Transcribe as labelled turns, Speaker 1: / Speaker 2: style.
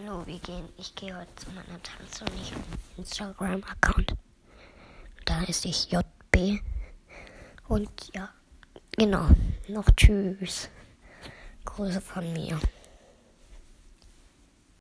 Speaker 1: Hallo, wie gehen? Ich gehe heute zu meiner Tanz und ich habe einen Instagram-Account. Da ist ich JB. Und ja, genau. Noch tschüss. Grüße von mir.